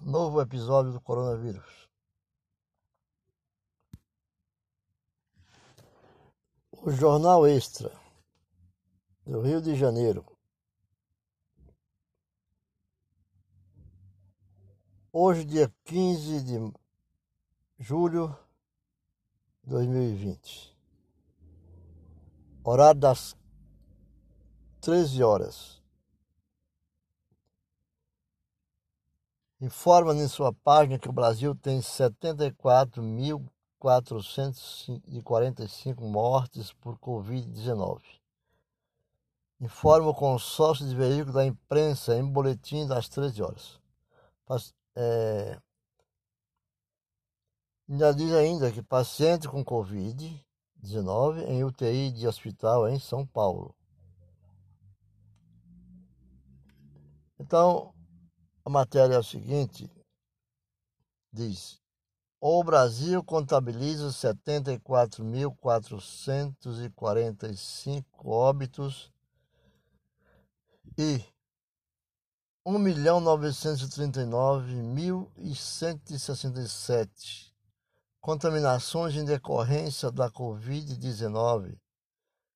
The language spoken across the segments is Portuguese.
novo episódio do coronavírus. O Jornal Extra do Rio de Janeiro. Hoje, dia 15 de julho de 2020. Horário das 13 horas. Informa em sua página que o Brasil tem 74.445 mortes por Covid-19. Informa o consórcio de veículos da imprensa em boletim das 13 horas. É, ainda diz ainda que paciente com Covid-19 em UTI de hospital em São Paulo. Então, a matéria é o seguinte: diz. O Brasil contabiliza 74.445 óbitos e 1.939.167 contaminações em decorrência da Covid-19,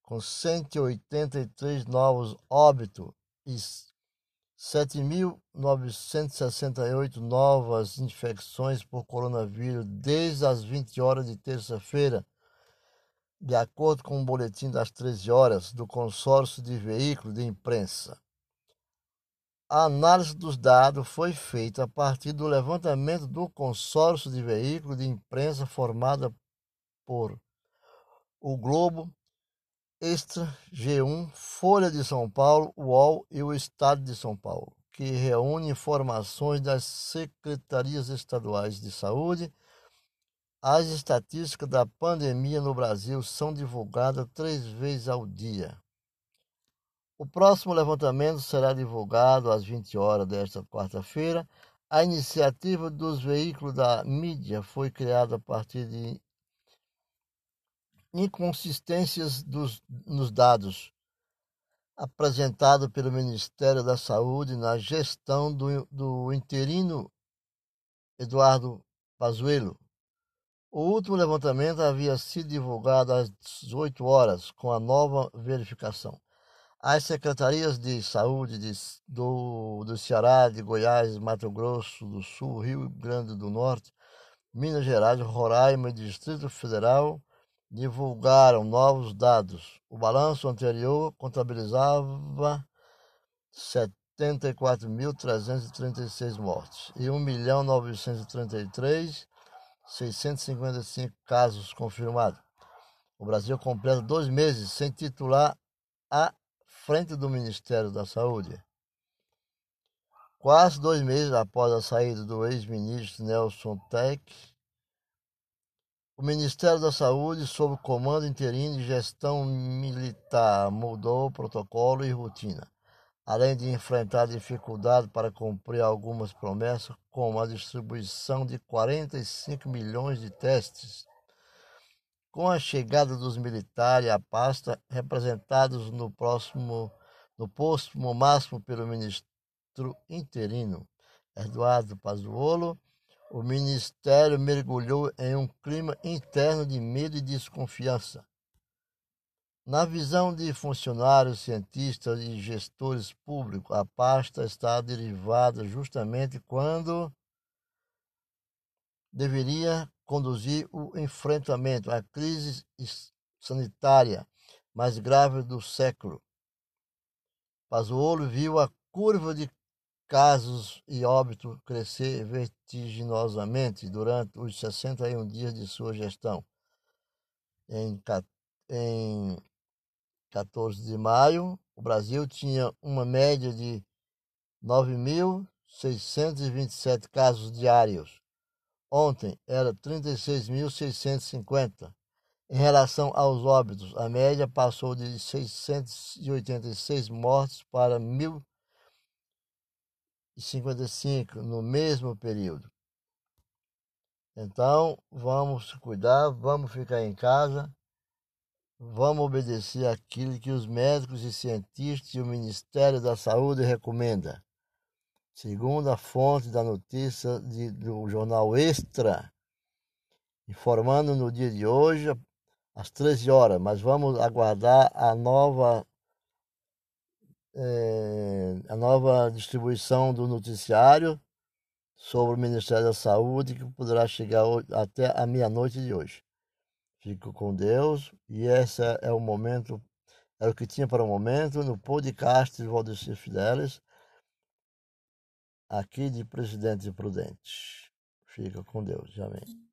com 183 novos óbitos e 7.968 novas infecções por coronavírus desde as 20 horas de terça-feira, de acordo com o boletim das 13 horas do consórcio de veículos de imprensa. A análise dos dados foi feita a partir do levantamento do consórcio de veículos de imprensa formada por o Globo, Extra, G1, Folha de São Paulo, UOL e o Estado de São Paulo, que reúne informações das secretarias estaduais de saúde. As estatísticas da pandemia no Brasil são divulgadas três vezes ao dia. O próximo levantamento será divulgado às 20 horas desta quarta-feira. A iniciativa dos veículos da mídia foi criada a partir de inconsistências dos, nos dados apresentados pelo Ministério da Saúde na gestão do, do interino Eduardo Pazuello. O último levantamento havia sido divulgado às 18 horas, com a nova verificação. As secretarias de saúde de, do, do Ceará, de Goiás, Mato Grosso do Sul, Rio Grande do Norte, Minas Gerais, Roraima e Distrito Federal divulgaram novos dados. O balanço anterior contabilizava 74.336 mortes e 1.933.655 casos confirmados. O Brasil completa dois meses sem titular à frente do Ministério da Saúde. Quase dois meses após a saída do ex-ministro Nelson Teich, o Ministério da Saúde, sob comando interino de gestão militar, mudou protocolo e rotina, além de enfrentar dificuldade para cumprir algumas promessas, como a distribuição de 45 milhões de testes. Com a chegada dos militares à pasta, representados no próximo no posto máximo pelo ministro interino Eduardo Pazuello, o ministério mergulhou em um clima interno de medo e desconfiança. Na visão de funcionários, cientistas e gestores públicos, a pasta está derivada justamente quando deveria conduzir o enfrentamento à crise sanitária mais grave do século. Pazuolo viu a curva de casos e óbito crescer vertiginosamente durante os 61 dias de sua gestão. Em, em 14 de maio, o Brasil tinha uma média de 9.627 casos diários. Ontem era 36.650. Em relação aos óbitos, a média passou de 686 mortes para 1.000 e 55 no mesmo período. Então, vamos cuidar, vamos ficar em casa, vamos obedecer aquilo que os médicos e cientistas e o Ministério da Saúde recomenda. segundo a fonte da notícia de, do jornal Extra, informando no dia de hoje, às 13 horas, mas vamos aguardar a nova é, a nova distribuição do noticiário sobre o Ministério da Saúde, que poderá chegar até a meia-noite de hoje. Fico com Deus e esse é o momento, era o que tinha para o momento no podcast de Valdecir Fidelis, aqui de Presidente Prudente. Fica com Deus. Amém.